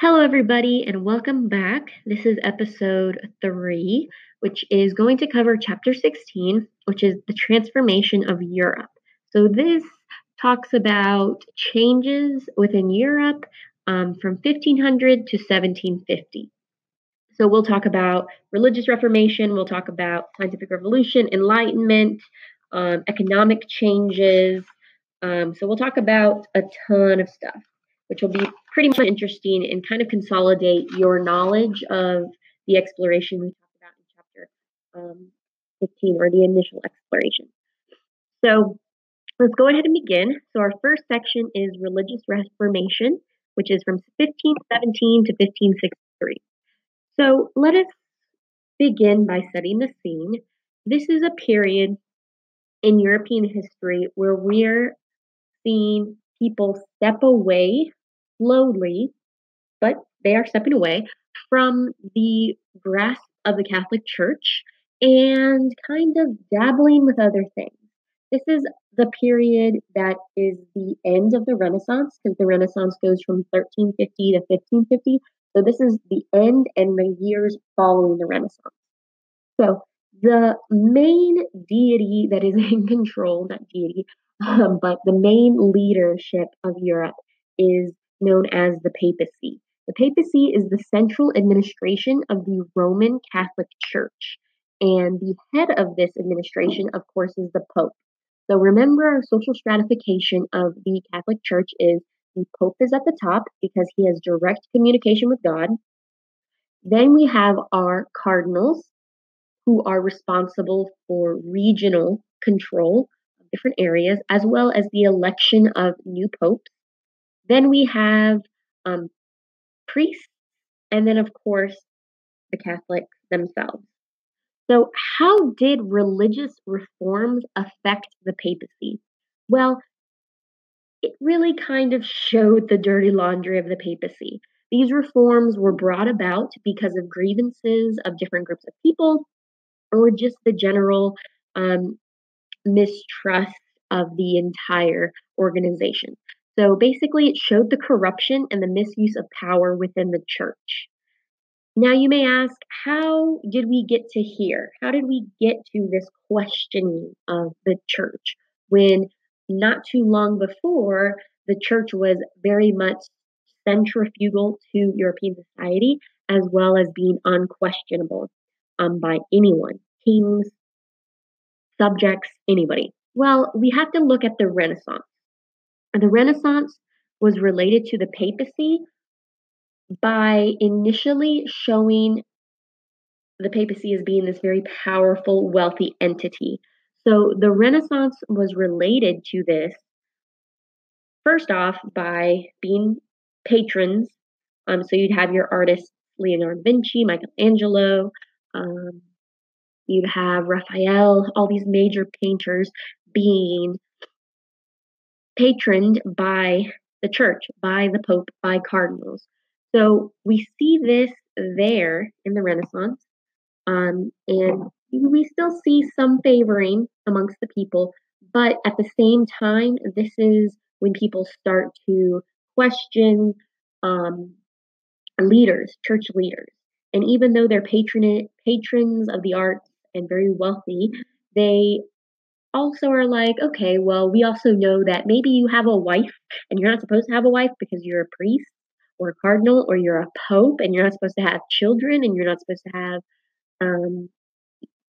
Hello, everybody, and welcome back. This is episode three, which is going to cover chapter 16, which is the transformation of Europe. So, this talks about changes within Europe um, from 1500 to 1750. So, we'll talk about religious reformation, we'll talk about scientific revolution, enlightenment, um, economic changes. Um, so, we'll talk about a ton of stuff which will be pretty much interesting and kind of consolidate your knowledge of the exploration we talked about in chapter um, 15 or the initial exploration. So let's go ahead and begin. So our first section is religious reformation, which is from 1517 to 1563. So let us begin by setting the scene. This is a period in European history where we're seeing people step away slowly, but they are stepping away from the grasp of the Catholic Church and kind of dabbling with other things. This is the period that is the end of the Renaissance because the Renaissance goes from 1350 to 1550. So this is the end and the years following the Renaissance. So the main deity that is in control, not deity, um, but the main leadership of Europe is known as the papacy. The papacy is the central administration of the Roman Catholic Church. And the head of this administration, of course, is the Pope. So remember, our social stratification of the Catholic Church is the Pope is at the top because he has direct communication with God. Then we have our cardinals, who are responsible for regional control of different areas, as well as the election of new popes. Then we have um, priests, and then, of course, the Catholics themselves. So, how did religious reforms affect the papacy? Well, it really kind of showed the dirty laundry of the papacy. These reforms were brought about because of grievances of different groups of people or just the general um, mistrust of the entire organization. So basically, it showed the corruption and the misuse of power within the church. Now, you may ask, how did we get to here? How did we get to this questioning of the church when not too long before the church was very much centrifugal to European society as well as being unquestionable um, by anyone, kings, subjects, anybody? Well, we have to look at the Renaissance. The Renaissance was related to the papacy by initially showing the papacy as being this very powerful, wealthy entity. So the Renaissance was related to this, first off, by being patrons. Um, so you'd have your artists Leonardo da Vinci, Michelangelo, um, you'd have Raphael, all these major painters being patroned by the church, by the Pope, by cardinals. So we see this there in the Renaissance, um, and we still see some favoring amongst the people, but at the same time, this is when people start to question um, leaders, church leaders. And even though they're patron- patrons of the arts and very wealthy, they also are like, okay, well, we also know that maybe you have a wife and you're not supposed to have a wife because you're a priest or a cardinal or you're a pope and you're not supposed to have children and you're not supposed to have um,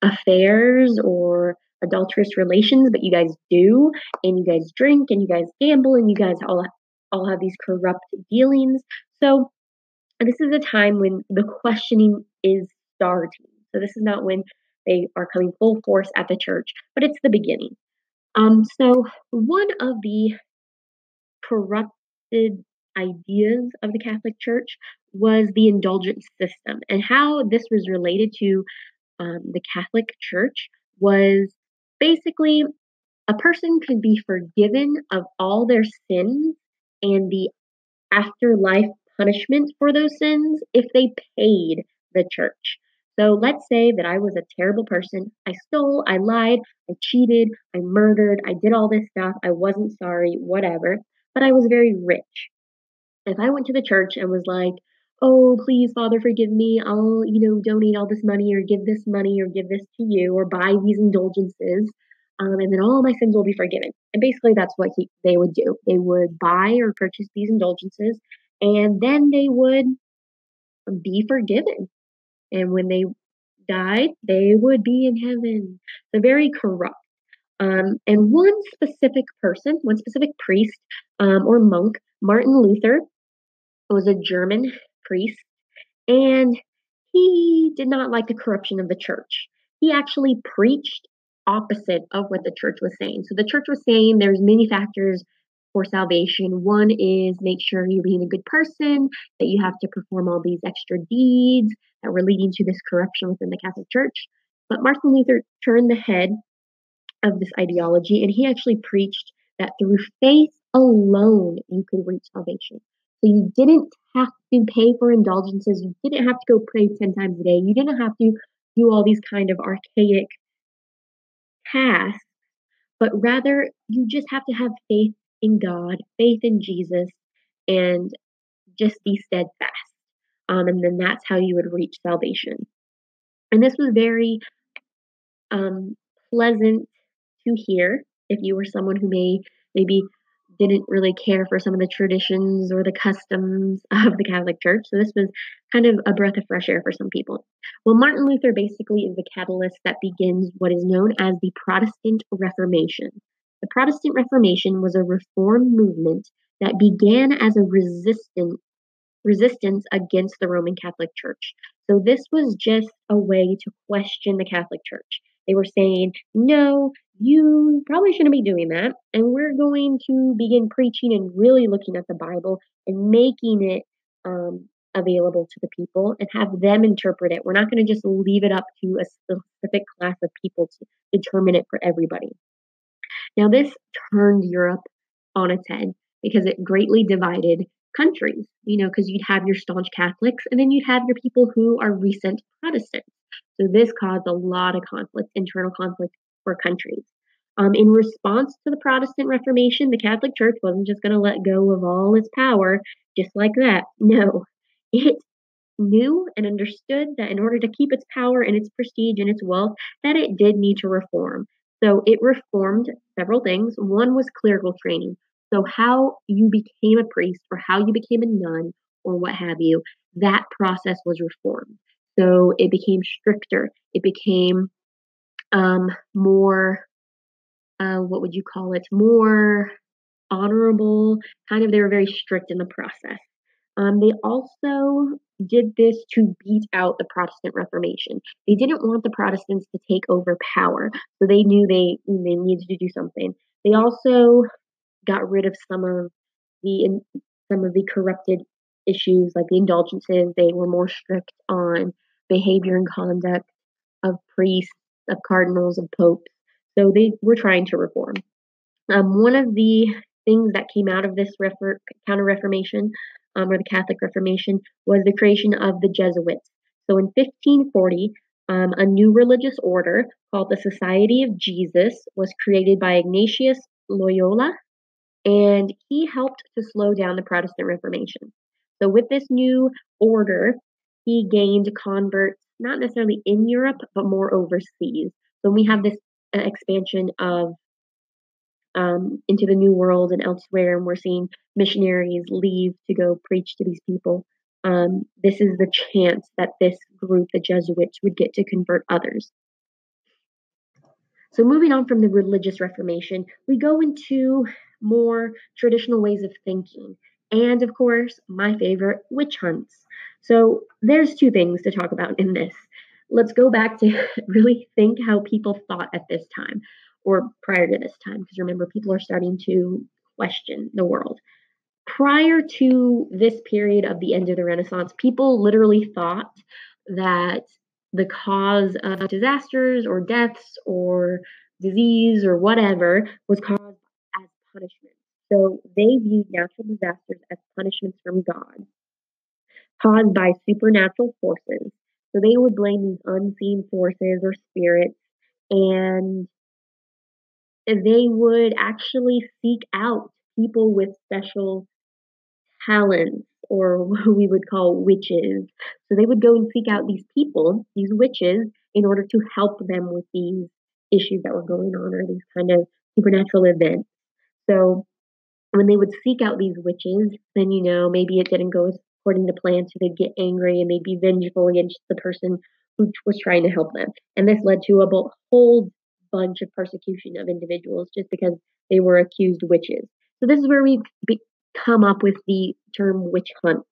affairs or adulterous relations, but you guys do, and you guys drink and you guys gamble and you guys all all have these corrupt dealings. So this is a time when the questioning is starting. So this is not when they are coming full force at the church, but it's the beginning. Um, so, one of the corrupted ideas of the Catholic Church was the indulgent system, and how this was related to um, the Catholic Church was basically a person could be forgiven of all their sins and the afterlife punishment for those sins if they paid the church. So let's say that I was a terrible person. I stole, I lied, I cheated, I murdered, I did all this stuff. I wasn't sorry, whatever, but I was very rich. If I went to the church and was like, oh, please, Father, forgive me. I'll, you know, donate all this money or give this money or give this to you or buy these indulgences. Um, and then all my sins will be forgiven. And basically, that's what he, they would do. They would buy or purchase these indulgences, and then they would be forgiven. And when they died, they would be in heaven. So very corrupt. Um, and one specific person, one specific priest um, or monk, Martin Luther, was a German priest, and he did not like the corruption of the church. He actually preached opposite of what the church was saying. So the church was saying there's many factors for salvation. One is make sure you're being a good person, that you have to perform all these extra deeds that were leading to this corruption within the Catholic Church. But Martin Luther turned the head of this ideology and he actually preached that through faith alone you could reach salvation. So you didn't have to pay for indulgences. You didn't have to go pray 10 times a day. You didn't have to do all these kind of archaic tasks, but rather you just have to have faith in God, faith in Jesus, and just be steadfast. Um, and then that's how you would reach salvation. And this was very um, pleasant to hear if you were someone who may maybe didn't really care for some of the traditions or the customs of the Catholic Church. So this was kind of a breath of fresh air for some people. Well, Martin Luther basically is the catalyst that begins what is known as the Protestant Reformation. The Protestant Reformation was a reform movement that began as a resistance resistance against the Roman Catholic Church. So this was just a way to question the Catholic Church. They were saying, no, you probably shouldn't be doing that. And we're going to begin preaching and really looking at the Bible and making it um, available to the people and have them interpret it. We're not going to just leave it up to a specific class of people to determine it for everybody. Now, this turned Europe on its head because it greatly divided countries, you know, because you'd have your staunch Catholics and then you'd have your people who are recent Protestants. So this caused a lot of conflict, internal conflict for countries. Um, in response to the Protestant Reformation, the Catholic Church wasn't just going to let go of all its power just like that. No, it knew and understood that in order to keep its power and its prestige and its wealth, that it did need to reform. So it reformed several things. One was clerical training. So how you became a priest or how you became a nun or what have you, that process was reformed. So it became stricter. It became um, more, uh, what would you call it? More honorable. Kind of, they were very strict in the process. Um, they also did this to beat out the Protestant Reformation. They didn't want the Protestants to take over power, so they knew they they needed to do something. They also got rid of some of the some of the corrupted issues like the indulgences. They were more strict on behavior and conduct of priests, of cardinals, of popes. So they were trying to reform. Um, one of the things that came out of this refer- counter Reformation um, or the Catholic Reformation was the creation of the Jesuits. So in 1540, um, a new religious order called the Society of Jesus was created by Ignatius Loyola, and he helped to slow down the Protestant Reformation. So with this new order, he gained converts not necessarily in Europe, but more overseas. So we have this uh, expansion of um, into the New World and elsewhere, and we're seeing missionaries leave to go preach to these people. Um, this is the chance that this group, the Jesuits, would get to convert others. So, moving on from the religious Reformation, we go into more traditional ways of thinking. And of course, my favorite, witch hunts. So there's two things to talk about in this. Let's go back to really think how people thought at this time or prior to this time, because remember, people are starting to question the world. Prior to this period of the end of the Renaissance, people literally thought that the cause of disasters or deaths or disease or whatever was caused as punishment. So they viewed natural disasters as punishments from God caused by supernatural forces. So they would blame these unseen forces or spirits, and they would actually seek out people with special talents or what we would call witches. So they would go and seek out these people, these witches, in order to help them with these issues that were going on or these kind of supernatural events. So when they would seek out these witches, then you know maybe it didn't go according to plan, so they'd get angry and they'd be vengeful against the person who was trying to help them. And this led to a whole bunch of persecution of individuals just because they were accused witches. So this is where we come up with the term witch hunt.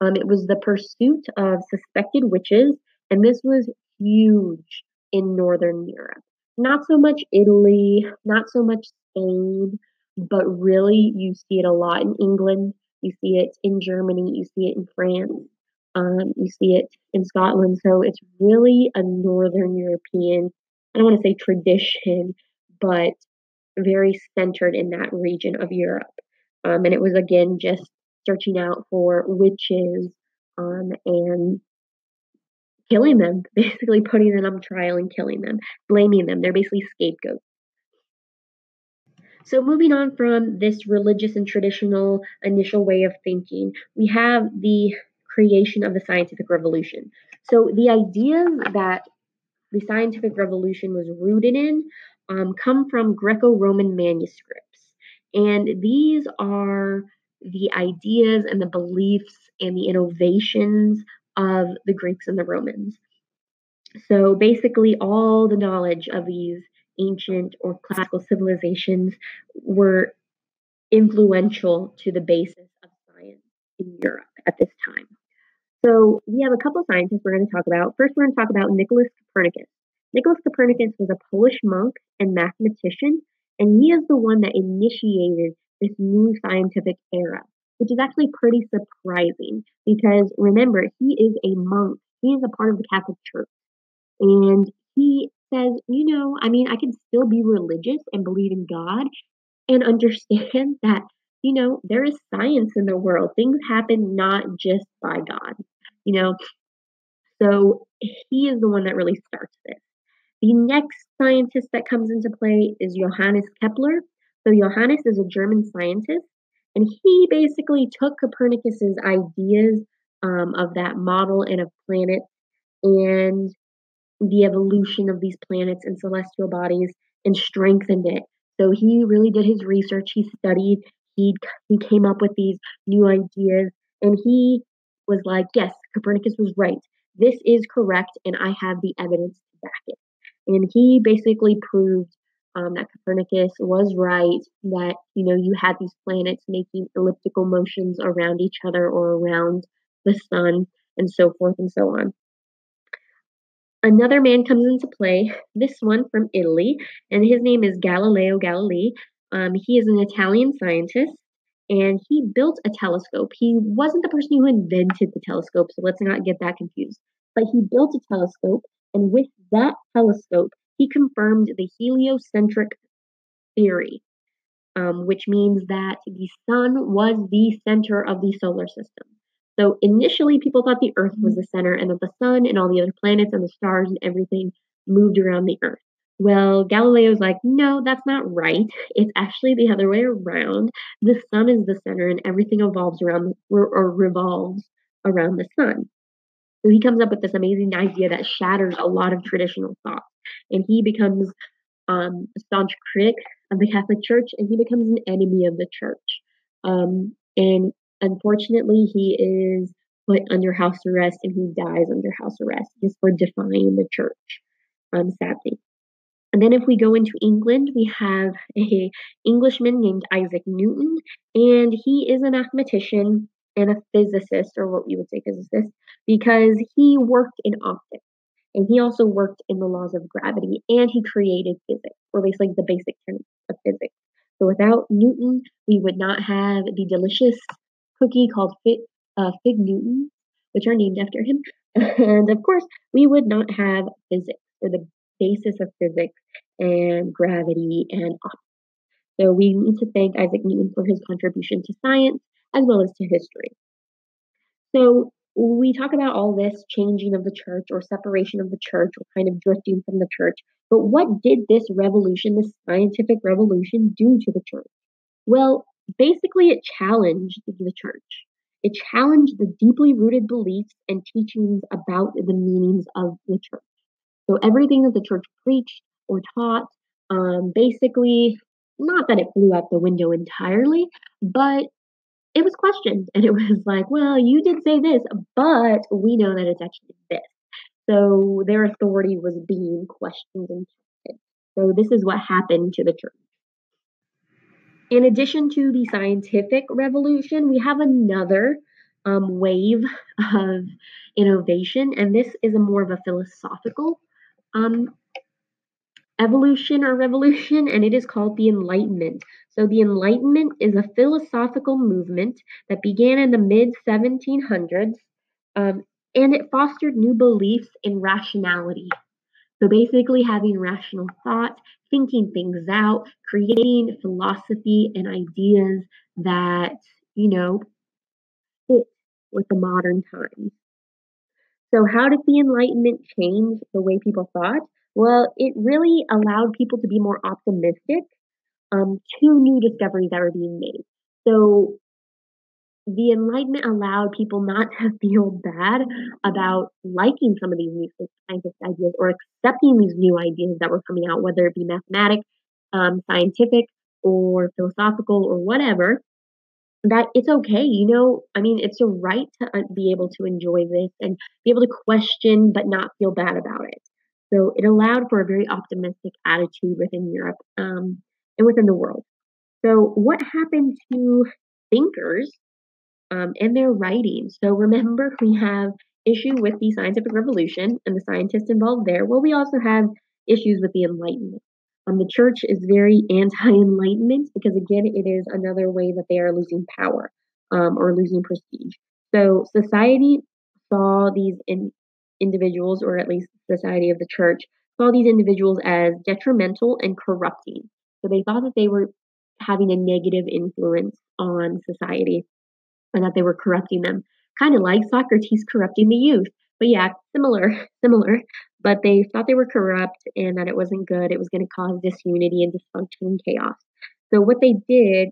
Um, it was the pursuit of suspected witches, and this was huge in Northern Europe. Not so much Italy, not so much Spain, but really you see it a lot in England, you see it in Germany, you see it in France, um, you see it in Scotland. So it's really a Northern European, I don't want to say tradition, but very centered in that region of Europe. Um, and it was again just searching out for witches um, and killing them, basically putting them on trial and killing them, blaming them. They're basically scapegoats. So, moving on from this religious and traditional initial way of thinking, we have the creation of the scientific revolution. So, the ideas that the scientific revolution was rooted in um, come from Greco Roman manuscripts. And these are the ideas and the beliefs and the innovations of the Greeks and the Romans. So basically, all the knowledge of these ancient or classical civilizations were influential to the basis of science in Europe at this time. So we have a couple scientists we're going to talk about. First, we're going to talk about Nicholas Copernicus. Nicholas Copernicus was a Polish monk and mathematician, and he is the one that initiated this new scientific era, which is actually pretty surprising because remember, he is a monk. He is a part of the Catholic Church. And he says, you know, I mean, I can still be religious and believe in God and understand that, you know, there is science in the world. Things happen not just by God, you know. So he is the one that really starts this. The next scientist that comes into play is Johannes Kepler. So Johannes is a German scientist, and he basically took Copernicus's ideas um, of that model and of planets and the evolution of these planets and celestial bodies and strengthened it. So he really did his research. He studied. He he came up with these new ideas, and he was like, "Yes, Copernicus was right. This is correct, and I have the evidence to back it." And he basically proved um, that Copernicus was right. That you know you had these planets making elliptical motions around each other or around the sun, and so forth and so on. Another man comes into play, this one from Italy, and his name is Galileo Galilei. Um, he is an Italian scientist and he built a telescope. He wasn't the person who invented the telescope, so let's not get that confused. But he built a telescope, and with that telescope, he confirmed the heliocentric theory, um, which means that the sun was the center of the solar system. So initially, people thought the Earth was the center and that the sun and all the other planets and the stars and everything moved around the Earth. Well, Galileo's like, no, that's not right. It's actually the other way around. The sun is the center and everything evolves around or, revolves around the sun. So he comes up with this amazing idea that shatters a lot of traditional thought. And he becomes um, a staunch critic of the Catholic Church and he becomes an enemy of the church. Um, and Unfortunately, he is put under house arrest and he dies under house arrest just for defying the church, um, sadly. And then if we go into England, we have a Englishman named Isaac Newton, and he is a mathematician and a physicist, or what we would say physicist, because he worked in optics. And he also worked in the laws of gravity, and he created physics, or basically the basic tenets of physics. So without Newton, we would not have the delicious cookie called Fig, uh, Fig Newton, which are named after him. and of course, we would not have physics or the basis of physics and gravity and optics. So we need to thank Isaac Newton for his contribution to science as well as to history. So we talk about all this changing of the church or separation of the church or kind of drifting from the church. But what did this revolution, this scientific revolution, do to the church? Well, basically it challenged the church. It challenged the deeply rooted beliefs and teachings about the meanings of the church. So everything that the church preached or taught, um, basically, not that it flew out the window entirely, but it was questioned. And it was like, well, you did say this, but we know that it's actually this. So their authority was being questioned and tested. So this is what happened to the church. In addition to the scientific revolution, we have another um, wave of innovation, and this is a more of a philosophical um, evolution or revolution, and it is called the Enlightenment. So, the Enlightenment is a philosophical movement that began in the mid 1700s, um, and it fostered new beliefs in rationality. So, basically, having rational thought, thinking things out, creating philosophy and ideas that, you know, fit with the modern times. So, how did the Enlightenment change the way people thought? Well, it really allowed people to be more optimistic um, to new discoveries that were being made. So, the Enlightenment allowed people not to feel bad about liking some of these new scientific ideas or accepting these new ideas that were coming out, whether it be mathematics, um, scientific, or philosophical, or whatever that it's okay. You know, I mean, it's a right to uh, be able to enjoy this and be able to question but not feel bad about it. So it allowed for a very optimistic attitude within Europe um, and within the world. So, what happened to thinkers um, and their writing? So, remember, we have issue with the scientific revolution and the scientists involved there. Well, we also have issues with the Enlightenment. Um, the church is very anti enlightenment because, again, it is another way that they are losing power um, or losing prestige. So, society saw these in, individuals, or at least society of the church, saw these individuals as detrimental and corrupting. So, they thought that they were having a negative influence on society and that they were corrupting them, kind of like Socrates corrupting the youth. But yeah, similar, similar but they thought they were corrupt and that it wasn't good. It was going to cause disunity and dysfunction and chaos. So what they did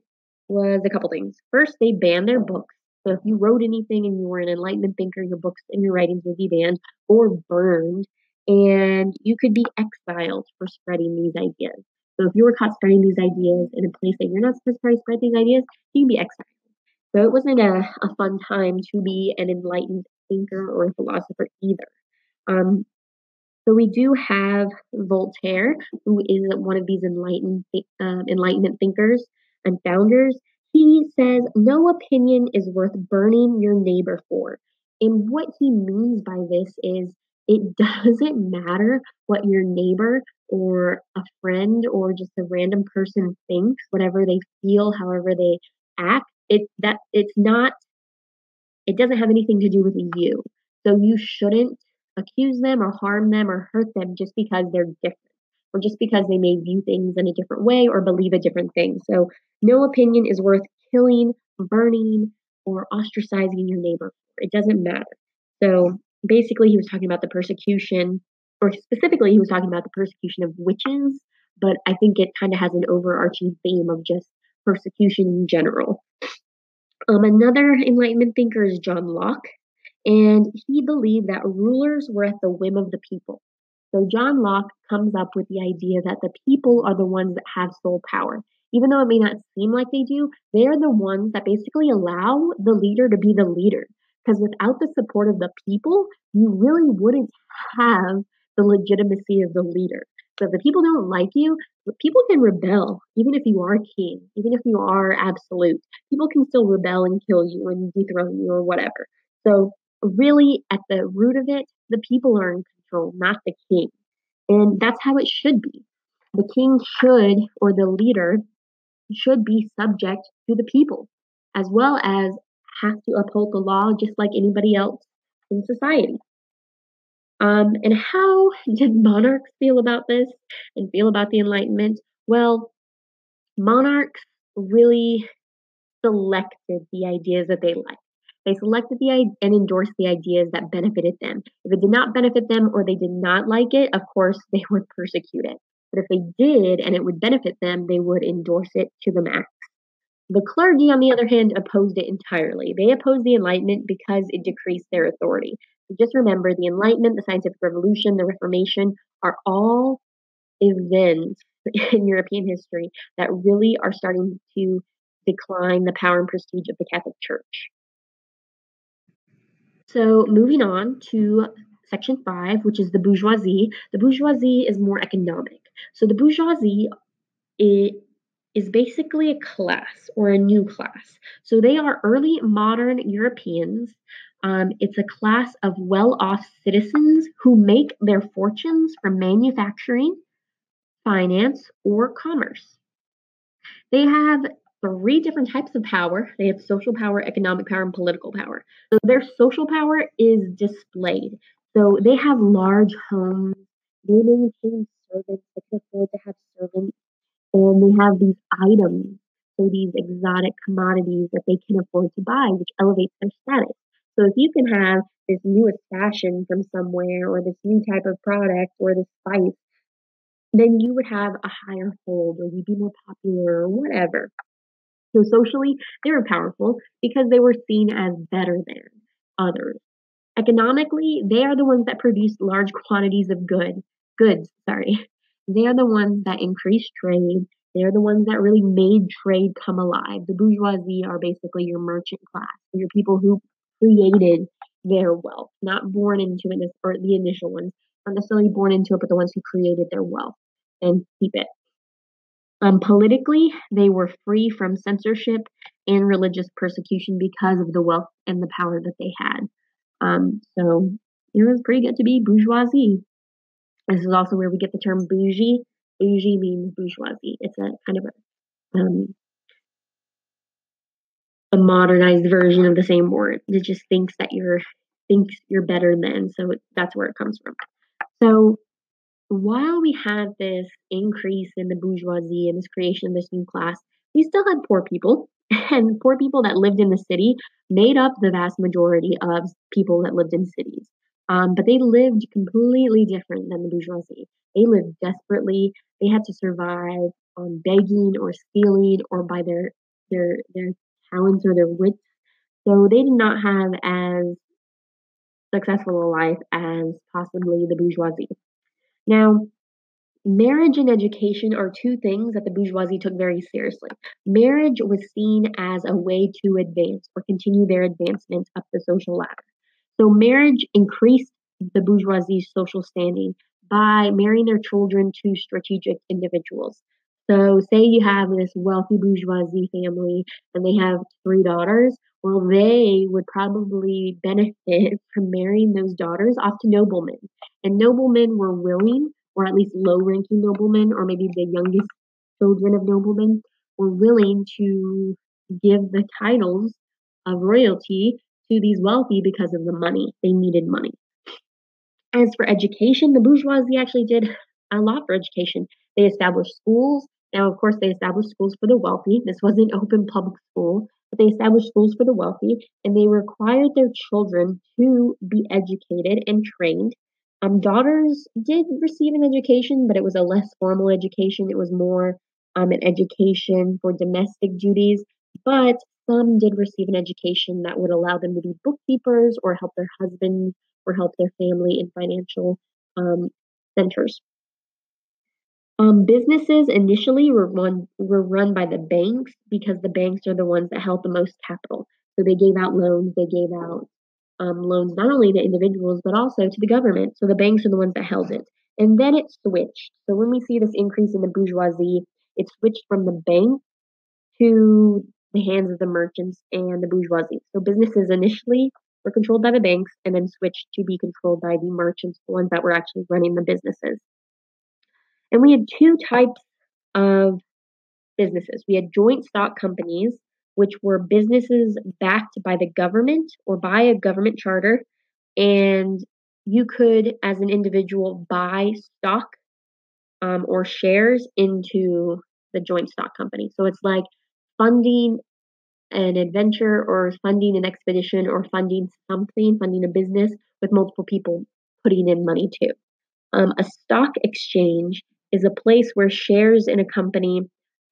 was a couple things. First, they banned their books. So if you wrote anything and you were an enlightenment thinker, your books and your writings would be banned or burned, and you could be exiled for spreading these ideas. So if you were caught spreading these ideas in a place that you're not supposed to spread these ideas, you can be exiled. So it wasn't a, a fun time to be an enlightened thinker or a philosopher either. Um, so we do have Voltaire, who is one of these enlightened uh, Enlightenment thinkers and founders. He says no opinion is worth burning your neighbor for. And what he means by this is it doesn't matter what your neighbor or a friend or just a random person thinks, whatever they feel, however they act. It that it's not. It doesn't have anything to do with you. So you shouldn't accuse them or harm them or hurt them just because they're different or just because they may view things in a different way or believe a different thing. So, no opinion is worth killing, burning, or ostracizing your neighbor. It doesn't matter. So, basically, he was talking about the persecution, or specifically, he was talking about the persecution of witches, but I think it kind of has an overarching theme of just persecution in general. Um, another Enlightenment thinker is John Locke. And he believed that rulers were at the whim of the people. So John Locke comes up with the idea that the people are the ones that have sole power. Even though it may not seem like they do, they are the ones that basically allow the leader to be the leader. Because without the support of the people, you really wouldn't have the legitimacy of the leader. So if the people don't like you, people can rebel, even if you are king, even if you are absolute. People can still rebel and kill you and dethrone you or whatever. So really at the root of it, the people are in control, not the king. And that's how it should be. The king should, or the leader, should be subject to the people, as well as have to uphold the law just like anybody else in society. Um, and how did monarchs feel about this and feel about the Enlightenment? Well, monarchs really selected the ideas that they liked. They selected the and endorsed the ideas that benefited them. If it did not benefit them or they did not like it, of course, they would persecute it. But if they did and it would benefit them, they would endorse it to the max. The clergy, on the other hand, opposed it entirely. They opposed the Enlightenment because it decreased their authority. So just remember the Enlightenment, the Scientific Revolution, the Reformation are all events in European history that really are starting to decline the power and prestige of the Catholic Church. So, moving on to section five, which is the bourgeoisie. The bourgeoisie is more economic. So, the bourgeoisie is basically a class or a new class. So, they are early modern Europeans. Um, it's a class of well off citizens who make their fortunes from manufacturing finance, or commerce. They have three different types of power. They have social power, economic power, and political power. So their social power is displayed. So they have large homes, they maintain servants, they can afford to have servants, and they have these items, so these exotic commodities that they can afford to buy, which elevates their status. So if you can have this newest fashion from somewhere, or this new type of product, or this spice, then you would have a higher hold or you'd be more popular or whatever. So socially, they were powerful because they were seen as better than others. Economically, they are the ones that produce large quantities of good goods, sorry. They are the ones that increase trade. They're the ones that really made trade come alive. The bourgeoisie are basically your merchant class, your people who created their wealth, not born into it, or the initial ones, not necessarily born into it, but the ones who created their wealth and keep it. Um, politically, they were free from censorship and religious persecution because of the wealth and the power that they had. Um, so it was pretty good to be bourgeoisie. This is also where we get the term bougie. Bougie means bourgeoisie. It's a kind of a um, a modernized version of the same word. It just thinks that you're thinks you're better than. So that's where it comes from. So while we had this increase in the bourgeoisie and this creation of this new class, we still had poor people. And poor people that lived in the city made up the vast majority of people that lived in cities. Um, but they lived completely different than the bourgeoisie. They lived desperately. They had to survive on begging or stealing or by their their their talents or their wits. So they did not have as successful a life as possibly the bourgeoisie. Now, marriage and education are two things that the bourgeoisie took very seriously. Marriage was seen as a way to advance or continue their advancement up the social ladder. So, marriage increased the bourgeoisie's social standing by marrying their children to strategic individuals. So, say you have this wealthy bourgeoisie family and they have three daughters. Well, they would probably benefit from marrying those daughters off to noblemen. And noblemen were willing, or at least low ranking noblemen, or maybe the youngest children of noblemen, were willing to give the titles of royalty to these wealthy because of the money. They needed money. As for education, the bourgeoisie actually did a lot for education. They established schools. Now, of course, they established schools for the wealthy. This wasn't open public school, they established schools for the wealthy, and they required their children to be educated and trained um, daughters did receive an education, but it was a less formal education. It was more um, an education for domestic duties. But some did receive an education that would allow them to be bookkeepers or help their husbands or help their family in financial um, centers. Um, businesses initially were run were run by the banks because the banks are the ones that held the most capital. So they gave out loans, they gave out um, loans not only to individuals but also to the government. So the banks are the ones that held it. And then it switched. So when we see this increase in the bourgeoisie, it switched from the bank to the hands of the merchants and the bourgeoisie. So businesses initially were controlled by the banks and then switched to be controlled by the merchants, the ones that were actually running the businesses. And we had two types of businesses. We had joint stock companies, which were businesses backed by the government or by a government charter. And you could, as an individual, buy stock um, or shares into the joint stock company. So it's like funding an adventure or funding an expedition or funding something, funding a business with multiple people putting in money too. Um, a stock exchange is a place where shares in a company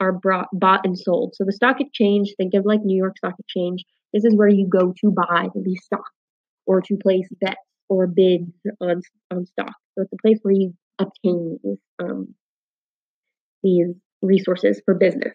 are brought, bought and sold. So the stock exchange, think of like New York Stock Exchange. This is where you go to buy these stocks or to place bets or bids on on stock. So it's a place where you obtain these um, these resources for business.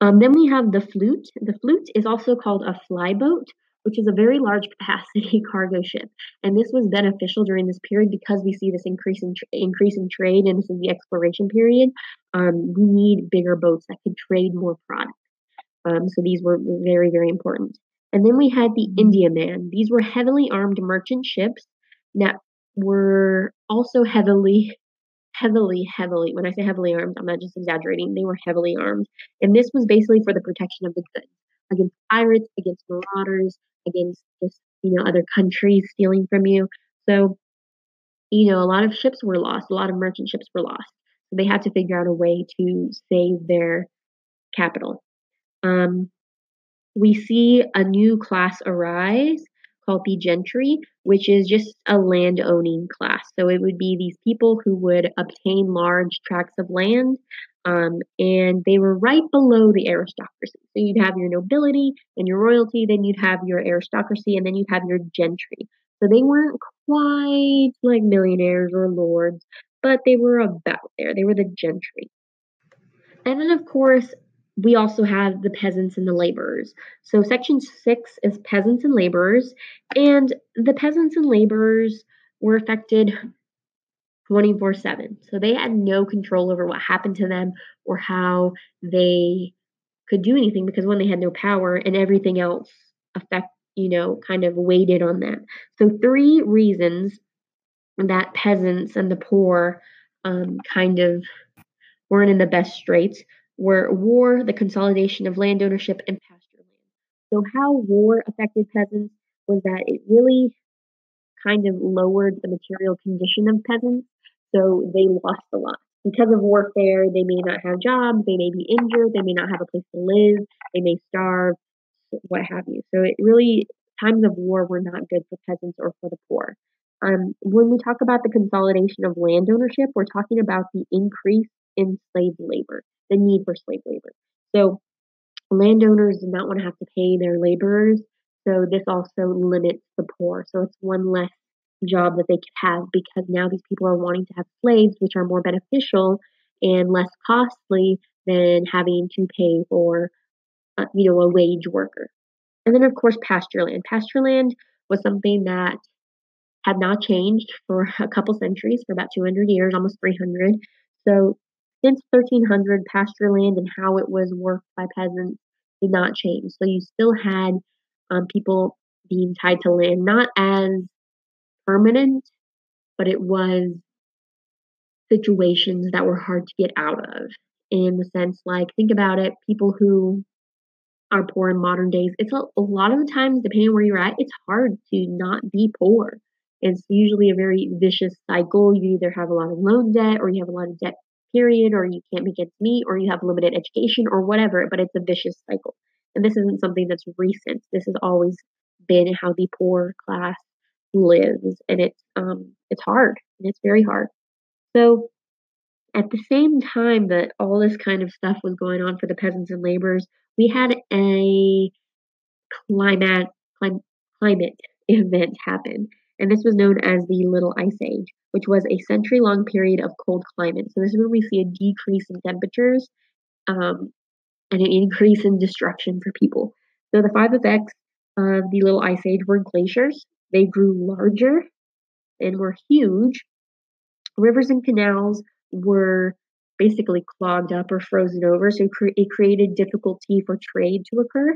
Um, then we have the flute. The flute is also called a flyboat, which is a very large capacity cargo ship. And this was beneficial during this period because we see this increase in tra- increase in trade, and this is the exploration period. Um, we need bigger boats that could trade more product. Um, so these were very very important. And then we had the Indiaman. These were heavily armed merchant ships that were also heavily heavily, heavily, when I say heavily armed, I'm not just exaggerating, they were heavily armed. And this was basically for the protection of the goods against pirates, against marauders, against just, you know, other countries stealing from you. So, you know, a lot of ships were lost, a lot of merchant ships were lost. So they had to figure out a way to save their capital. Um, we see a new class arise called the gentry, which is just a land owning class. So it would be these people who would obtain large tracts of land, um, and they were right below the aristocracy. So you'd have your nobility and your royalty, then you'd have your aristocracy, and then you'd have your gentry. So they weren't quite like millionaires or lords, but they were about there. They were the gentry. And then, of course, we also have the peasants and the laborers. So section six is peasants and laborers, and the peasants and laborers were affected 24 7. So they had no control over what happened to them or how they could do anything because when they had no power and everything else affect, you know, kind of weighted on them. So three reasons that peasants and the poor um, kind of weren't in the best straits were war, the consolidation of land ownership, and pasture land. So, how war affected peasants was that it really kind of lowered the material condition of peasants. So, they lost a lot. Because of warfare, they may not have jobs, they may be injured, they may not have a place to live, they may starve, what have you. So, it really, times of war were not good for peasants or for the poor. Um, when we talk about the consolidation of land ownership, we're talking about the increase in slave labor the need for slave labor. So landowners do not want to have to pay their laborers. So this also limits the poor. So it's one less job that they could have because now these people are wanting to have slaves, which are more beneficial and less costly than having to pay for, uh, you know, a wage worker. And then of course pasture land. Pasture land was something that had not changed for a couple centuries, for about 200 years, almost 300. So since 1300, pasture land and how it was worked by peasants did not change. So you still had um, people being tied to land, not as permanent, but it was situations that were hard to get out of. In the sense, like, think about it people who are poor in modern days, it's a, a lot of the times, depending where you're at, it's hard to not be poor. It's usually a very vicious cycle. You either have a lot of loan debt or you have a lot of debt period, or you can't make ends meet, or you have limited education, or whatever, but it's a vicious cycle. And this isn't something that's recent. This has always been how the poor class lives, and it's um it's hard, and it's very hard. So at the same time that all this kind of stuff was going on for the peasants and laborers, we had a climate clim- climate event happen, and this was known as the Little Ice Age which was a century long period of cold climate. So, this is when we see a decrease in temperatures um, and an increase in destruction for people. So, the five effects of the Little Ice Age were glaciers, they grew larger and were huge. Rivers and canals were basically clogged up or frozen over, so it created difficulty for trade to occur.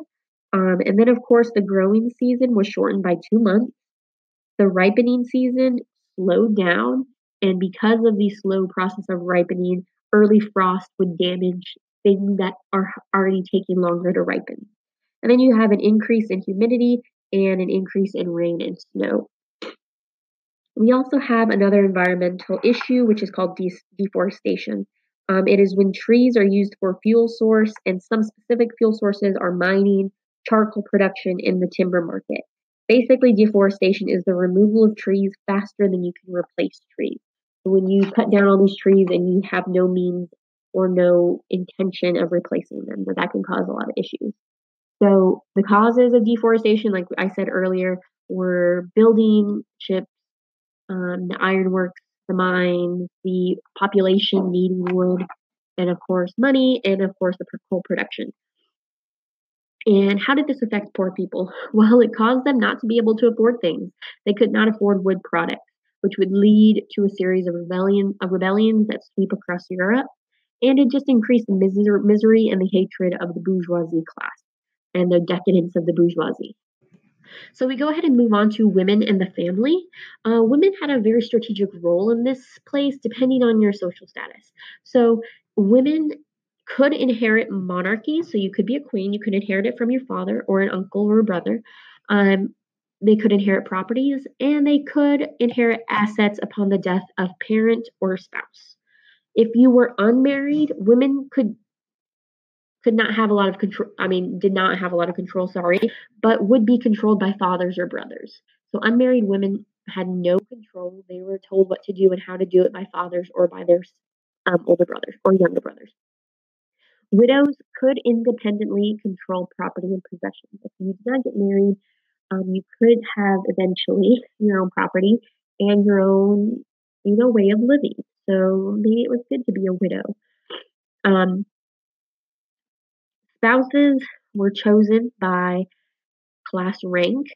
Um, and then, of course, the growing season was shortened by two months. The ripening season slowed down. And because of the slow process of ripening, early frost would damage things that are already taking longer to ripen. And then you have an increase in humidity and an increase in rain and snow. We also have another environmental issue, which is called de- deforestation. Um, it is when trees are used for fuel source, and some specific fuel sources are mining, charcoal production, in the timber market. Basically, deforestation is the removal of trees faster than you can replace trees. When you cut down all these trees and you have no means or no intention of replacing them, that can cause a lot of issues. So the causes of deforestation, like I said earlier, were building ships, um, the ironworks, the mines, the population needing wood, and of course money, and of course the coal production. And how did this affect poor people? Well, it caused them not to be able to afford things. They could not afford wood products, which would lead to a series of rebellion of rebellions that sweep across Europe. And it just increased the misery and the hatred of the bourgeoisie class and the decadence of the bourgeoisie. So we go ahead and move on to women and the family. Uh, women had a very strategic role in this place depending on your social status. So women could inherit monarchy. So you could be a queen, you could inherit it from your father or an uncle or a brother. Um, they could inherit properties and they could inherit assets upon the death of parent or spouse. If you were unmarried, women could could not have a lot of control I mean did not have a lot of control, sorry, but would be controlled by fathers or brothers. So unmarried women had no control. They were told what to do and how to do it by fathers or by their um, older brothers or younger brothers. Widows could independently control property and possessions. If you did not get married, um, you could have eventually your own property and your own, you know, way of living. So maybe it was good to be a widow. Um, spouses were chosen by class rank,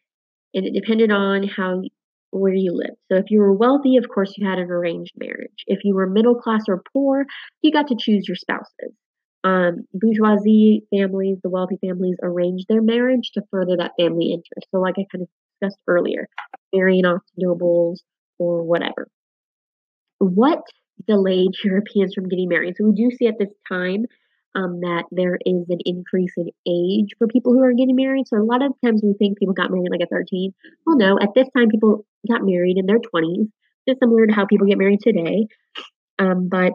and it depended on how where you lived. So if you were wealthy, of course, you had an arranged marriage. If you were middle class or poor, you got to choose your spouses. Um, bourgeoisie families, the wealthy families, arranged their marriage to further that family interest. So, like I kind of discussed earlier, marrying off nobles or whatever. What delayed Europeans from getting married? So, we do see at this time um, that there is an increase in age for people who are getting married. So, a lot of times we think people got married like at 13. Well, no, at this time, people got married in their 20s, just similar to how people get married today. Um, but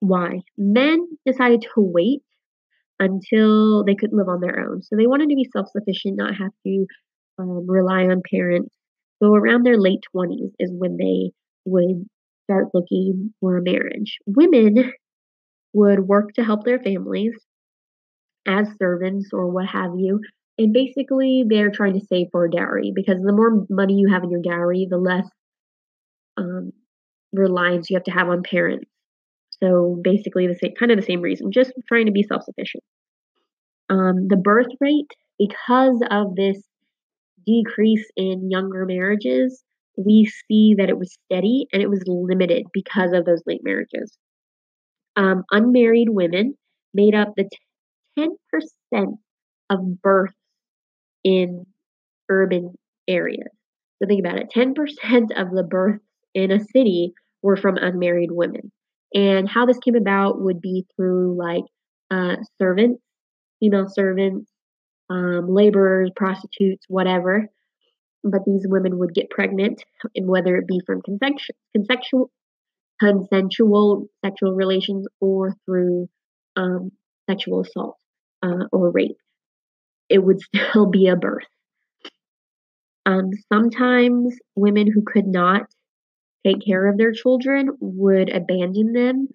why? Men decided to wait until they could live on their own. So they wanted to be self sufficient, not have to um, rely on parents. So around their late 20s is when they would start looking for a marriage. Women would work to help their families as servants or what have you. And basically, they're trying to save for a dowry because the more money you have in your dowry, the less um, reliance you have to have on parents so basically, the same kind of the same reason, just trying to be self sufficient. Um, the birth rate, because of this decrease in younger marriages, we see that it was steady and it was limited because of those late marriages. Um, unmarried women made up the 10% of births in urban areas. So think about it 10% of the births in a city were from unmarried women. And how this came about would be through like uh, servants, female servants, um, laborers, prostitutes, whatever. But these women would get pregnant, and whether it be from consensual, consensual, consensual sexual relations or through um, sexual assault uh, or rape, it would still be a birth. Um, sometimes women who could not take care of their children would abandon them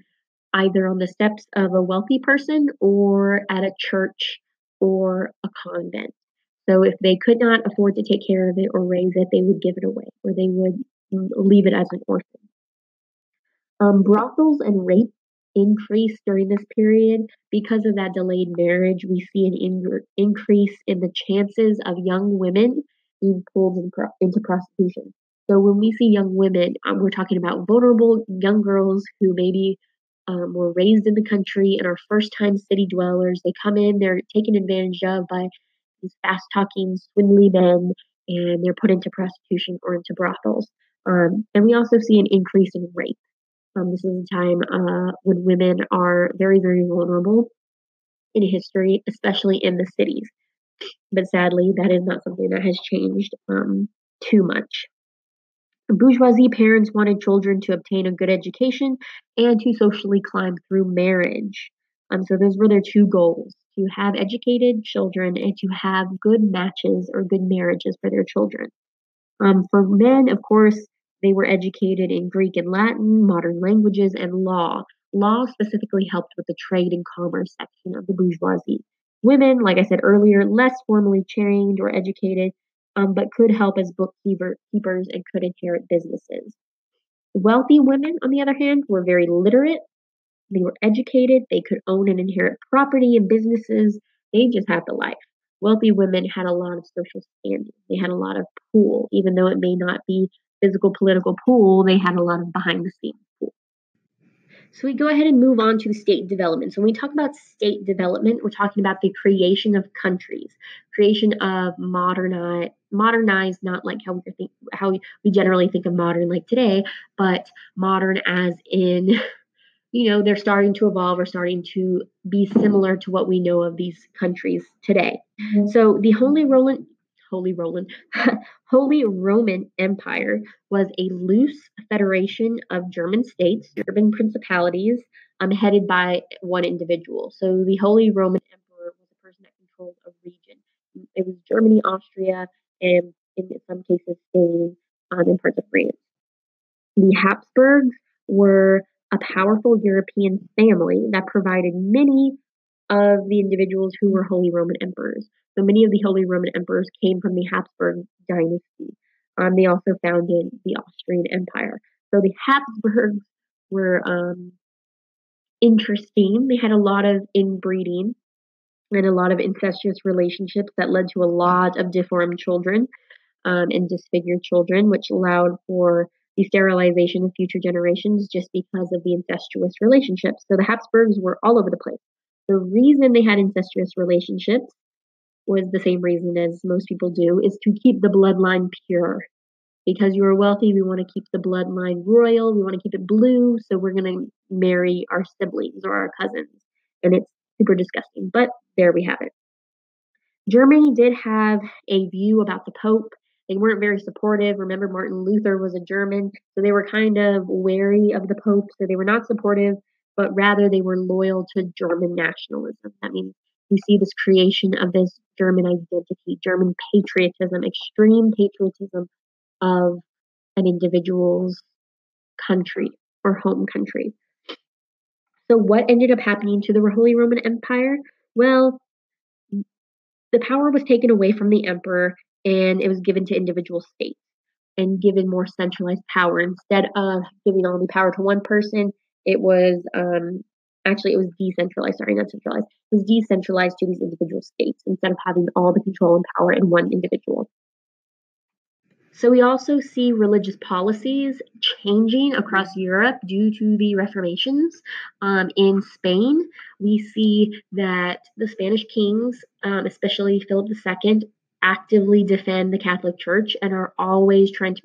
either on the steps of a wealthy person or at a church or a convent. So if they could not afford to take care of it or raise it, they would give it away or they would leave it as an orphan. Um, brothels and rape increased during this period because of that delayed marriage. We see an in- increase in the chances of young women being pulled in pro- into prostitution. So when we see young women, um, we're talking about vulnerable young girls who maybe um, were raised in the country and are first time city dwellers. They come in, they're taken advantage of by these fast talking, swindly men, and they're put into prostitution or into brothels. Um, and we also see an increase in rape. Um, this is a time uh, when women are very, very vulnerable in history, especially in the cities. But sadly, that is not something that has changed um, too much. Bourgeoisie parents wanted children to obtain a good education and to socially climb through marriage. Um, so those were their two goals to have educated children and to have good matches or good marriages for their children. Um, for men, of course, they were educated in Greek and Latin, modern languages, and law, law specifically helped with the trade and commerce section of the bourgeoisie. Women, like I said earlier, less formally trained or educated, um, but could help as bookkeepers and could inherit businesses. Wealthy women, on the other hand, were very literate. They were educated. They could own and inherit property and businesses. They just had the life. Wealthy women had a lot of social standing. They had a lot of pull, even though it may not be physical political pool, they had a lot of behind the scenes pull. So we go ahead and move on to state development. So when we talk about state development, we're talking about the creation of countries, creation of modernized, modernized, not like how we think, how we generally think of modern like today, but modern as in, you know, they're starting to evolve or starting to be similar to what we know of these countries today. Mm-hmm. So the Holy Roman Holy Roland, Holy Roman Empire was a loose federation of German states, German principalities, um, headed by one individual. So the Holy Roman Emperor was a person that controlled a region. It was Germany, Austria, and in some cases Spain, um, and parts of France. The Habsburgs were a powerful European family that provided many of the individuals who were Holy Roman emperors. So many of the Holy Roman emperors came from the Habsburg dynasty. Um, they also founded the Austrian Empire. So the Habsburgs were um, interesting. They had a lot of inbreeding and a lot of incestuous relationships that led to a lot of deformed children um, and disfigured children, which allowed for the sterilization of future generations just because of the incestuous relationships. So the Habsburgs were all over the place. The reason they had incestuous relationships was the same reason as most people do is to keep the bloodline pure. Because you are wealthy, we want to keep the bloodline royal, we want to keep it blue, so we're going to marry our siblings or our cousins. And it's super disgusting, but there we have it. Germany did have a view about the Pope. They weren't very supportive. Remember, Martin Luther was a German, so they were kind of wary of the Pope, so they were not supportive, but rather they were loyal to German nationalism. That means you see this creation of this German identity, German patriotism, extreme patriotism of an individual's country or home country. So, what ended up happening to the Holy Roman Empire? Well, the power was taken away from the emperor and it was given to individual states and given more centralized power. Instead of giving all the power to one person, it was um, actually it was decentralized sorry not centralized it was decentralized to these individual states instead of having all the control and power in one individual so we also see religious policies changing across Europe due to the Reformations. Um, in Spain, we see that the Spanish kings, um, especially Philip II, actively defend the Catholic Church and are always trying to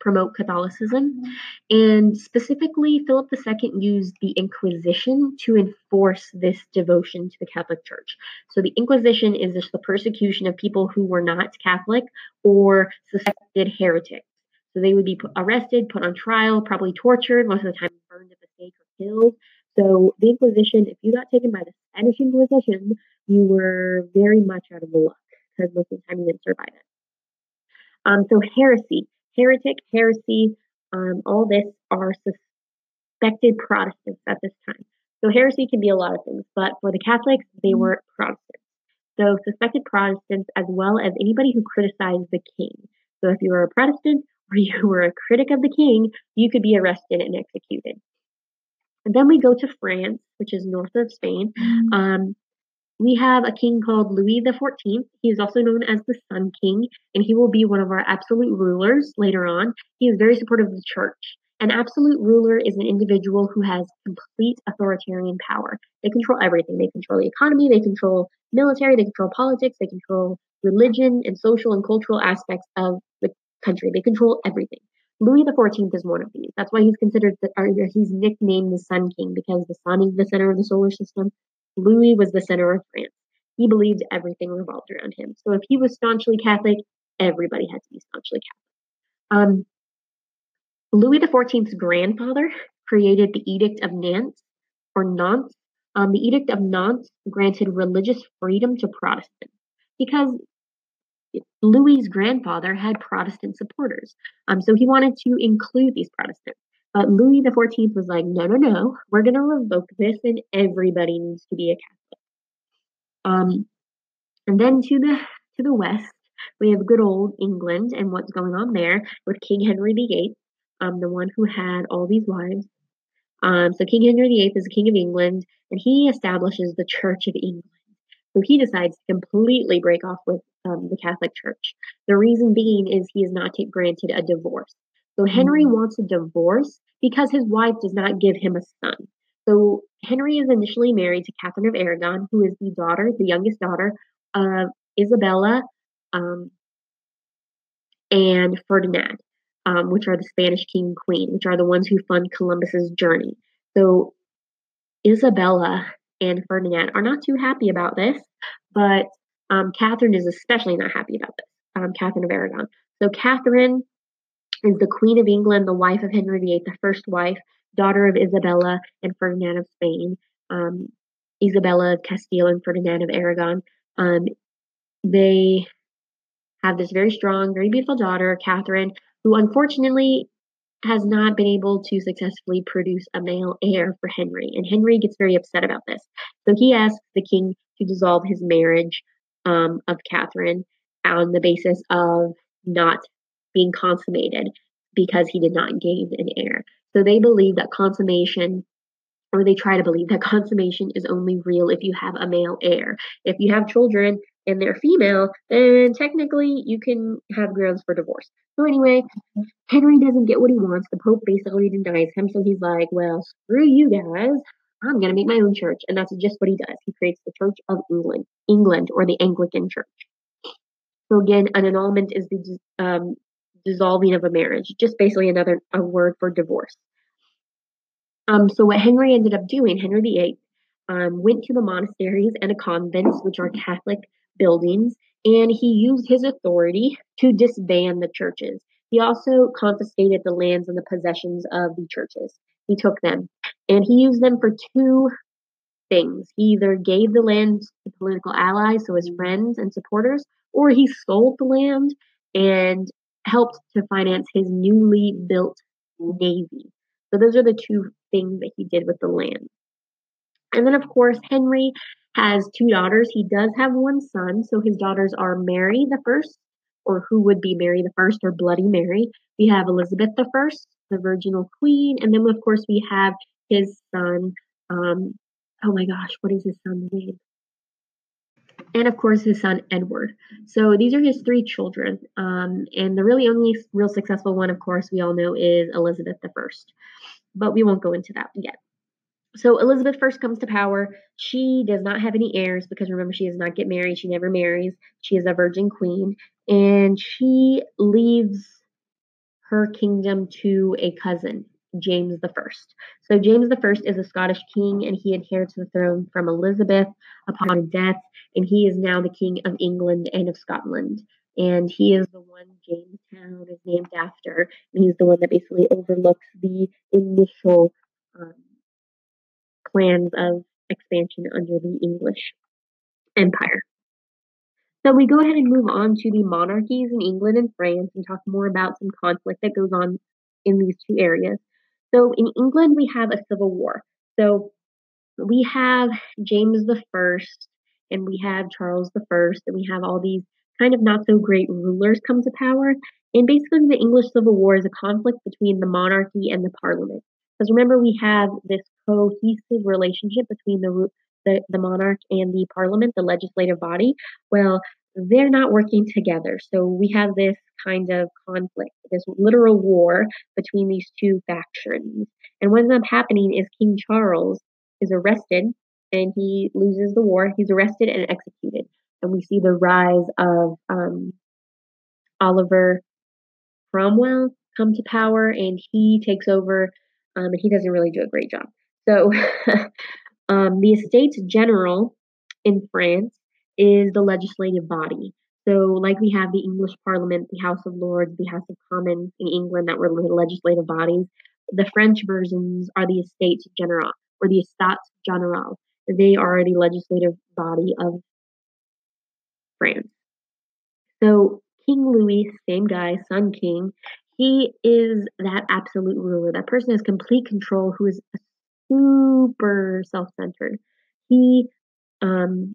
promote Catholicism. And specifically, Philip II used the Inquisition to enforce this devotion to the Catholic Church. So the Inquisition is just the persecution of people who were not Catholic or suspected heretics. So they would be put, arrested, put on trial, probably tortured, most of the time burned at the stake or killed. So the Inquisition, if you got taken by the Spanish Inquisition, you were very much out of the luck because most of the time you didn't survive it. Um, so heresy heretic, heresy, um, all this are suspected Protestants at this time. So heresy can be a lot of things, but for the Catholics, they mm-hmm. were Protestants. So suspected Protestants, as well as anybody who criticized the king. So if you were a Protestant or you were a critic of the king, you could be arrested and executed. And then we go to France, which is north of Spain. Mm-hmm. Um, we have a king called Louis XIV. He is also known as the Sun King, and he will be one of our absolute rulers later on. He is very supportive of the church. An absolute ruler is an individual who has complete authoritarian power. They control everything. They control the economy, they control military, they control politics, they control religion and social and cultural aspects of the country. They control everything. Louis XIV is one of these. That's why he's considered, the, or he's nicknamed the Sun King because the sun is the center of the solar system. Louis was the center of France. He believed everything revolved around him. So if he was staunchly Catholic, everybody had to be staunchly Catholic. Um, Louis XIV's grandfather created the Edict of Nantes or Nantes. Um, the Edict of Nantes granted religious freedom to Protestants because Louis's grandfather had Protestant supporters. Um, so he wanted to include these Protestants. But Louis XIV was like, no, no, no, we're going to revoke this and everybody needs to be a Catholic. Um, and then to the to the west, we have good old England and what's going on there with King Henry VIII, um, the one who had all these wives. Um, so King Henry VIII is the King of England, and he establishes the Church of England. So he decides to completely break off with um, the Catholic Church. The reason being is he is not granted a divorce. So Henry mm-hmm. wants a divorce because his wife does not give him a son. So Henry is initially married to Catherine of Aragon, who is the daughter, the youngest daughter of Isabella um, and Ferdinand, um, which are the Spanish king and queen, which are the ones who fund Columbus's journey. So Isabella and Ferdinand are not too happy about this, but um, Catherine is especially not happy about this. Um, Catherine of Aragon. So Catherine is the Queen of England, the wife of Henry VIII, the first wife, daughter of Isabella and Ferdinand of Spain. Um, Isabella of Castile and Ferdinand of Aragon. Um, they have this very strong, very beautiful daughter, Catherine, who unfortunately has not been able to successfully produce a male heir for Henry. And Henry gets very upset about this. So he asks the king to dissolve his marriage um, of Catherine on the basis of not being consummated because he did not gain an heir. So they believe that consummation, or they try to believe that consummation is only real if you have a male heir. If you have children and they're female, then technically you can have grounds for divorce. So anyway, Henry doesn't get what he wants. The Pope basically denies him. So he's like, well, screw you guys. I'm going to make my own church. And that's just what he does. He creates the Church of England, England, or the Anglican Church. So again, an annulment is the um, dissolving of a marriage, just basically another a word for divorce. Um, so what Henry ended up doing, Henry VIII, um, went to the monasteries and the convents, which are Catholic buildings, and he used his authority to disband the churches. He also confiscated the lands and the possessions of the churches. He took them and he used them for two things. He either gave the land to political allies, so his friends and supporters, or he sold the land and helped to finance his newly built navy. So those are the two things that he did with the land. And then, of course, Henry has two daughters. He does have one son. So his daughters are Mary the First, or who would be Mary the First, or Bloody Mary. We have Elizabeth the First, the Virginal Queen, and then of course we have his son. Um, oh my gosh, what is his son's name? And of course his son Edward. So these are his three children. Um, and the really only real successful one, of course, we all know is Elizabeth I. But we won't go into that yet. So Elizabeth first comes to power. She does not have any heirs because remember, she does not get married. She never marries. She is a virgin queen. And she leaves her kingdom to a cousin, James I. So James I is a Scottish king and he inherits the throne from Elizabeth upon death. And he is now the king of England and of Scotland. And he is the one Jamestown is named after. And he's the one that basically overlooks the initial um, plans of expansion under the English Empire. So we go ahead and move on to the monarchies in England and France and talk more about some conflict that goes on in these two areas. So in England, we have a civil war. So we have James the First, and we have Charles the First, and we have all these kind of not so great rulers come to power. And basically, the English Civil War is a conflict between the monarchy and the parliament. Because remember, we have this cohesive relationship between the, the, the monarch and the parliament, the legislative body. Well, they're not working together. So we have this kind of conflict, this literal war between these two factions. And what ends up happening is King Charles is arrested and he loses the war. He's arrested and executed. And we see the rise of um, Oliver Cromwell come to power and he takes over um, and he doesn't really do a great job. So, um, the Estates General in France is the legislative body. So, like we have the English Parliament, the House of Lords, the House of Commons in England that were the legislative bodies, the French versions are the Estates General or the Estates General. They are the legislative body of France. So, King Louis, same guy, Sun King, he is that absolute ruler. That person has complete control who is super self centered. He um,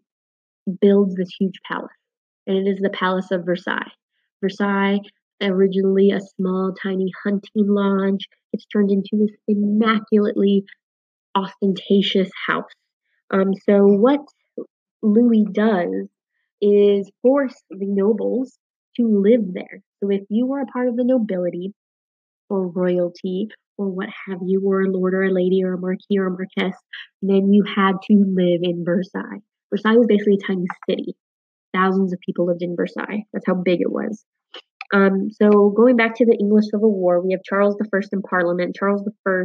builds this huge palace, and it is the Palace of Versailles. Versailles, originally a small, tiny hunting lodge, it's turned into this immaculately ostentatious house. Um, so, what Louis does is force the nobles to live there. So if you were a part of the nobility or royalty or what have you, or a lord or a lady or a marquis or a marquess, then you had to live in Versailles. Versailles was basically a tiny city. Thousands of people lived in Versailles. That's how big it was. Um, so going back to the English Civil War, we have Charles I in Parliament. Charles I,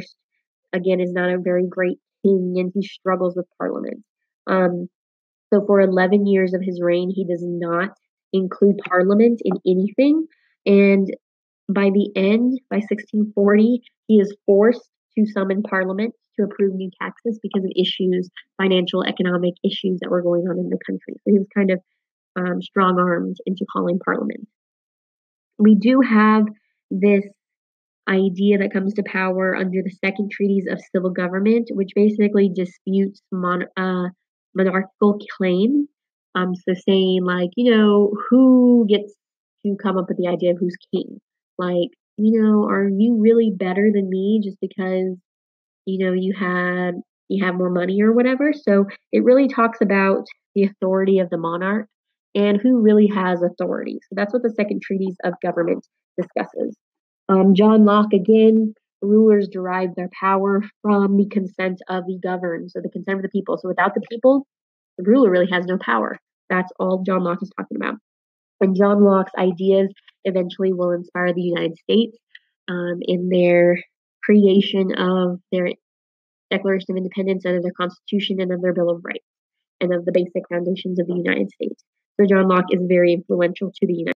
again, is not a very great king, and he struggles with Parliament. Um, so for 11 years of his reign, he does not include Parliament in anything. And by the end, by 1640, he is forced to summon Parliament to approve new taxes because of issues, financial, economic issues that were going on in the country. So he was kind of um, strong armed into calling Parliament. We do have this idea that comes to power under the second treatise of civil government, which basically disputes mon- uh, monarchical claim um, so saying like, you know, who gets to come up with the idea of who's king? Like, you know, are you really better than me just because, you know, you had you have more money or whatever? So it really talks about the authority of the monarch and who really has authority. So that's what the second treatise of government discusses. Um, John Locke again, rulers derive their power from the consent of the governed, so the consent of the people. So without the people, the ruler really has no power. That's all John Locke is talking about. And John Locke's ideas eventually will inspire the United States um, in their creation of their Declaration of Independence and of their Constitution and of their Bill of Rights and of the basic foundations of the United States. So John Locke is very influential to the United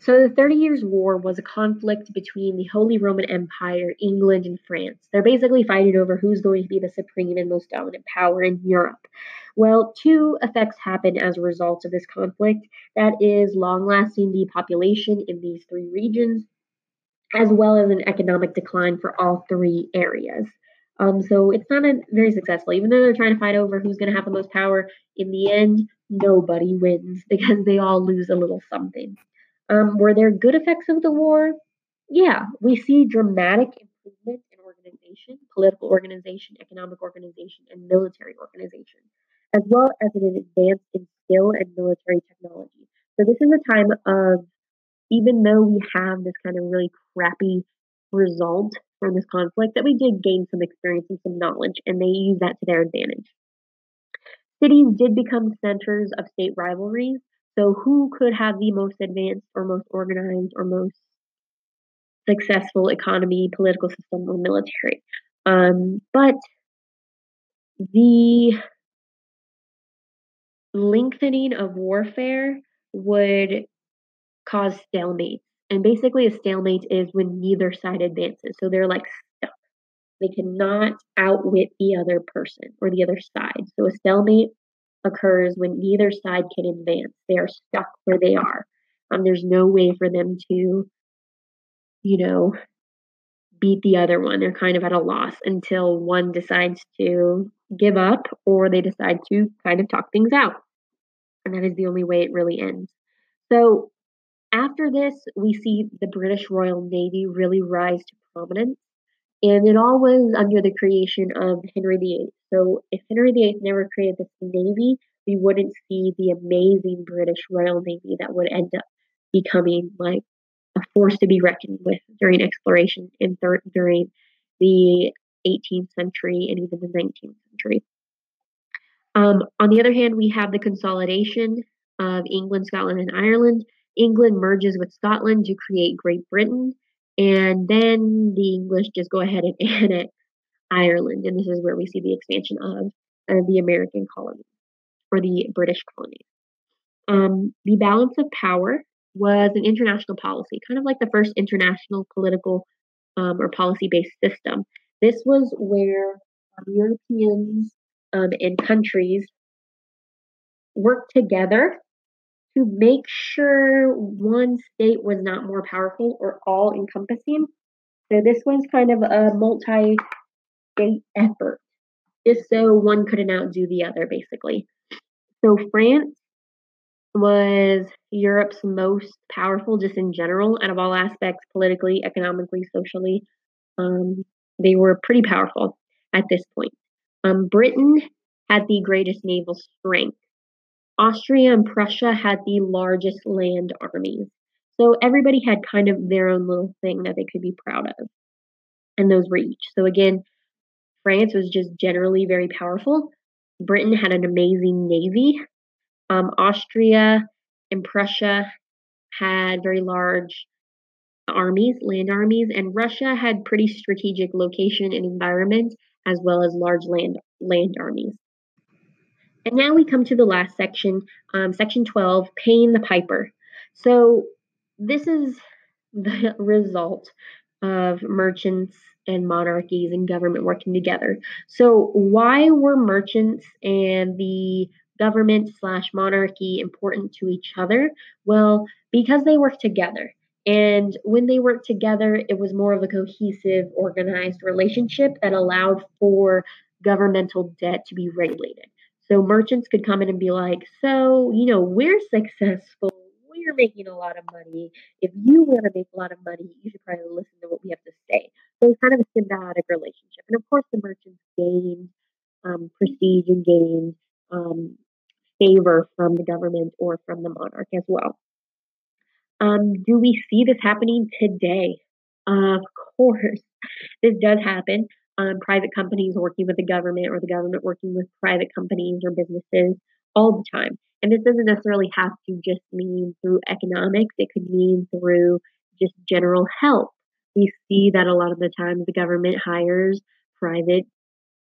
so the Thirty Years' War was a conflict between the Holy Roman Empire, England, and France. They're basically fighting over who's going to be the supreme and most dominant power in Europe. Well, two effects happen as a result of this conflict. That is long lasting depopulation in these three regions, as well as an economic decline for all three areas. Um, so it's not a, very successful. Even though they're trying to fight over who's going to have the most power, in the end, nobody wins because they all lose a little something. Um, were there good effects of the war? Yeah, we see dramatic improvement in organization, political organization, economic organization, and military organization, as well as an advance in skill and military technology. So this is a time of, even though we have this kind of really crappy result from this conflict, that we did gain some experience and some knowledge, and they use that to their advantage. Cities did become centers of state rivalries, so, who could have the most advanced or most organized or most successful economy, political system, or military? Um, but the lengthening of warfare would cause stalemates. And basically, a stalemate is when neither side advances. So they're like stuck. They cannot outwit the other person or the other side. So a stalemate occurs when neither side can advance. They are stuck where they are. Um, there's no way for them to, you know, beat the other one. They're kind of at a loss until one decides to give up or they decide to kind of talk things out. And that is the only way it really ends. So after this, we see the British Royal Navy really rise to prominence. And it all was under the creation of Henry VIII. So if Henry VIII never created this navy, we wouldn't see the amazing British Royal Navy that would end up becoming like a force to be reckoned with during exploration thir- during the 18th century and even the 19th century. Um, on the other hand, we have the consolidation of England, Scotland, and Ireland. England merges with Scotland to create Great Britain, and then the English just go ahead and annex Ireland, and this is where we see the expansion of uh, the American colonies or the British colonies. Um, the balance of power was an international policy, kind of like the first international political um, or policy based system. This was where um, Europeans um, and countries worked together to make sure one state was not more powerful or all encompassing. So this was kind of a multi state effort, just so one couldn't outdo the other, basically. So France was Europe's most powerful, just in general, out of all aspects, politically, economically, socially. Um, they were pretty powerful at this point. Um, Britain had the greatest naval strength. Austria and Prussia had the largest land armies. So everybody had kind of their own little thing that they could be proud of. And those were each. So again, France was just generally very powerful. Britain had an amazing navy. Um, Austria and Prussia had very large armies, land armies, and Russia had pretty strategic location and environment as well as large land land armies. And now we come to the last section, um, section 12, paying the piper. So this is the result of merchants and monarchies and government working together. So why were merchants and the government slash monarchy important to each other? Well, because they work together. And when they worked together, it was more of a cohesive, organized relationship that allowed for governmental debt to be regulated. So merchants could come in and be like, so, you know, we're successful. We're making a lot of money. If you want to make a lot of money, you should probably listen to what we have to say. So it's kind of a symbiotic relationship. And of course, the merchants gained um, prestige and gained um, favor from the government or from the monarch as well. Um, do we see this happening today? Of course, this does happen. Um, private companies working with the government or the government working with private companies or businesses all the time. And this doesn't necessarily have to just mean through economics, it could mean through just general help. We see that a lot of the times the government hires private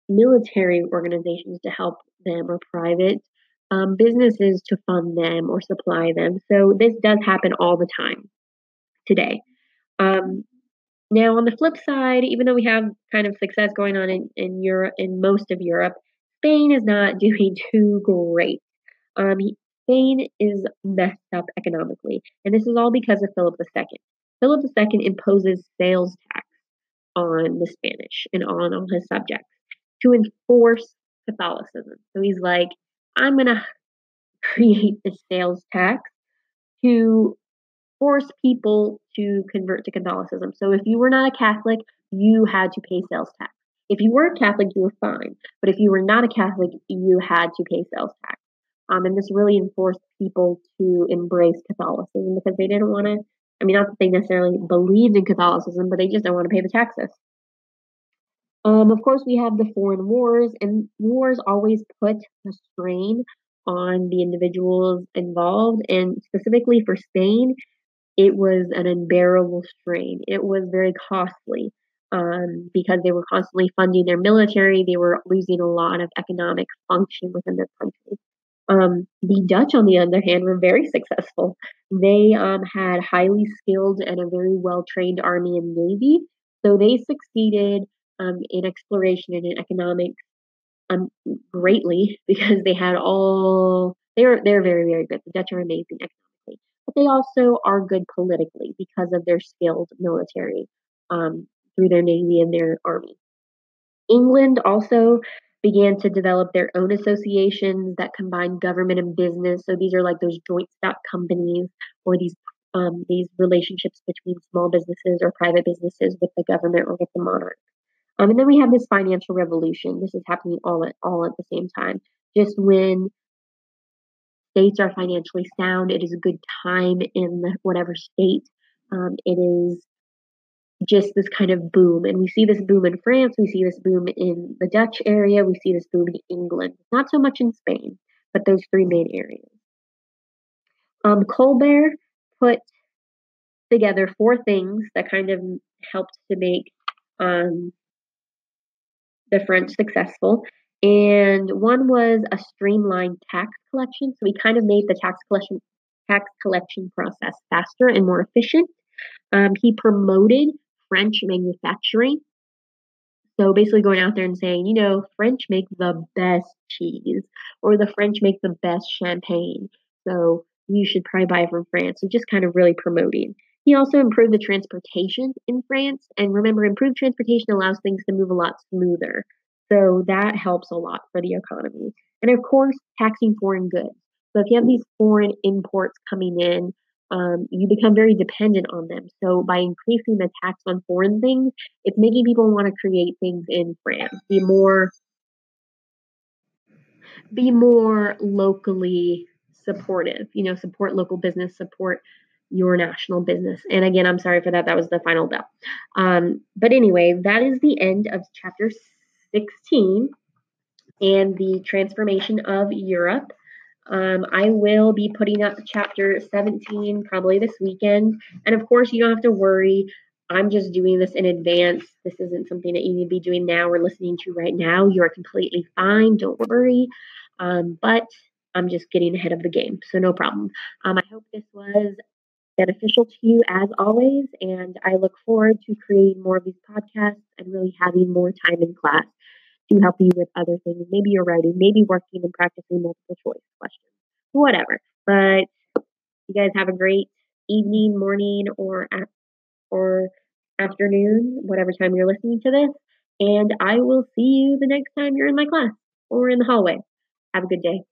military organizations to help them or private um, businesses to fund them or supply them. So this does happen all the time today. Um, now, on the flip side, even though we have kind of success going on in, in Europe, in most of Europe, Spain is not doing too great. Um, Spain is messed up economically, and this is all because of Philip II. Philip II imposes sales tax on the Spanish and on all his subjects to enforce Catholicism. So he's like, I'm going to create the sales tax to force people to convert to Catholicism. So if you were not a Catholic, you had to pay sales tax. If you were a Catholic, you were fine. But if you were not a Catholic, you had to pay sales tax. Um, and this really enforced people to embrace Catholicism because they didn't want to. I mean, not that they necessarily believed in Catholicism, but they just don't want to pay the taxes. Um, of course, we have the foreign wars, and wars always put a strain on the individuals involved. And specifically for Spain, it was an unbearable strain. It was very costly um, because they were constantly funding their military. They were losing a lot of economic function within their country. Um, the Dutch, on the other hand, were very successful. They um, had highly skilled and a very well trained army and navy. So they succeeded um, in exploration and in economics um, greatly because they had all they're they're very very good. The Dutch are amazing economically, but they also are good politically because of their skilled military um, through their navy and their army. England also began to develop their own associations that combine government and business. So these are like those joint stock companies or these um, these relationships between small businesses or private businesses with the government or with the monarch. Um, and then we have this financial revolution. This is happening all at all at the same time. Just when states are financially sound, it is a good time in whatever state. Um, it is just this kind of boom. And we see this boom in France, we see this boom in the Dutch area, we see this boom in England. Not so much in Spain, but those three main areas. Um, Colbert put together four things that kind of helped to make um, the French successful. And one was a streamlined tax collection. So we kind of made the tax collection tax collection process faster and more efficient. Um, he promoted French manufacturing. So basically going out there and saying, you know, French make the best cheese or the French make the best champagne. So you should probably buy from France. So just kind of really promoting. He also improved the transportation in France. And remember, improved transportation allows things to move a lot smoother. So that helps a lot for the economy. And of course, taxing foreign goods. So if you have these foreign imports coming in, um, you become very dependent on them. So by increasing the tax on foreign things, it's making people want to create things in France, be more be more locally supportive. You know, support local business, support your national business. And again, I'm sorry for that. That was the final bell. Um, but anyway, that is the end of chapter 16 and the transformation of Europe. Um, I will be putting up chapter 17 probably this weekend. And of course, you don't have to worry. I'm just doing this in advance. This isn't something that you need to be doing now or listening to right now. You are completely fine. Don't worry. Um, but I'm just getting ahead of the game. So, no problem. Um, I hope this was beneficial to you as always. And I look forward to creating more of these podcasts and really having more time in class to help you with other things. Maybe you're writing, maybe working and practicing multiple choice questions, whatever. But you guys have a great evening, morning, or or afternoon, whatever time you're listening to this. And I will see you the next time you're in my class or in the hallway. Have a good day.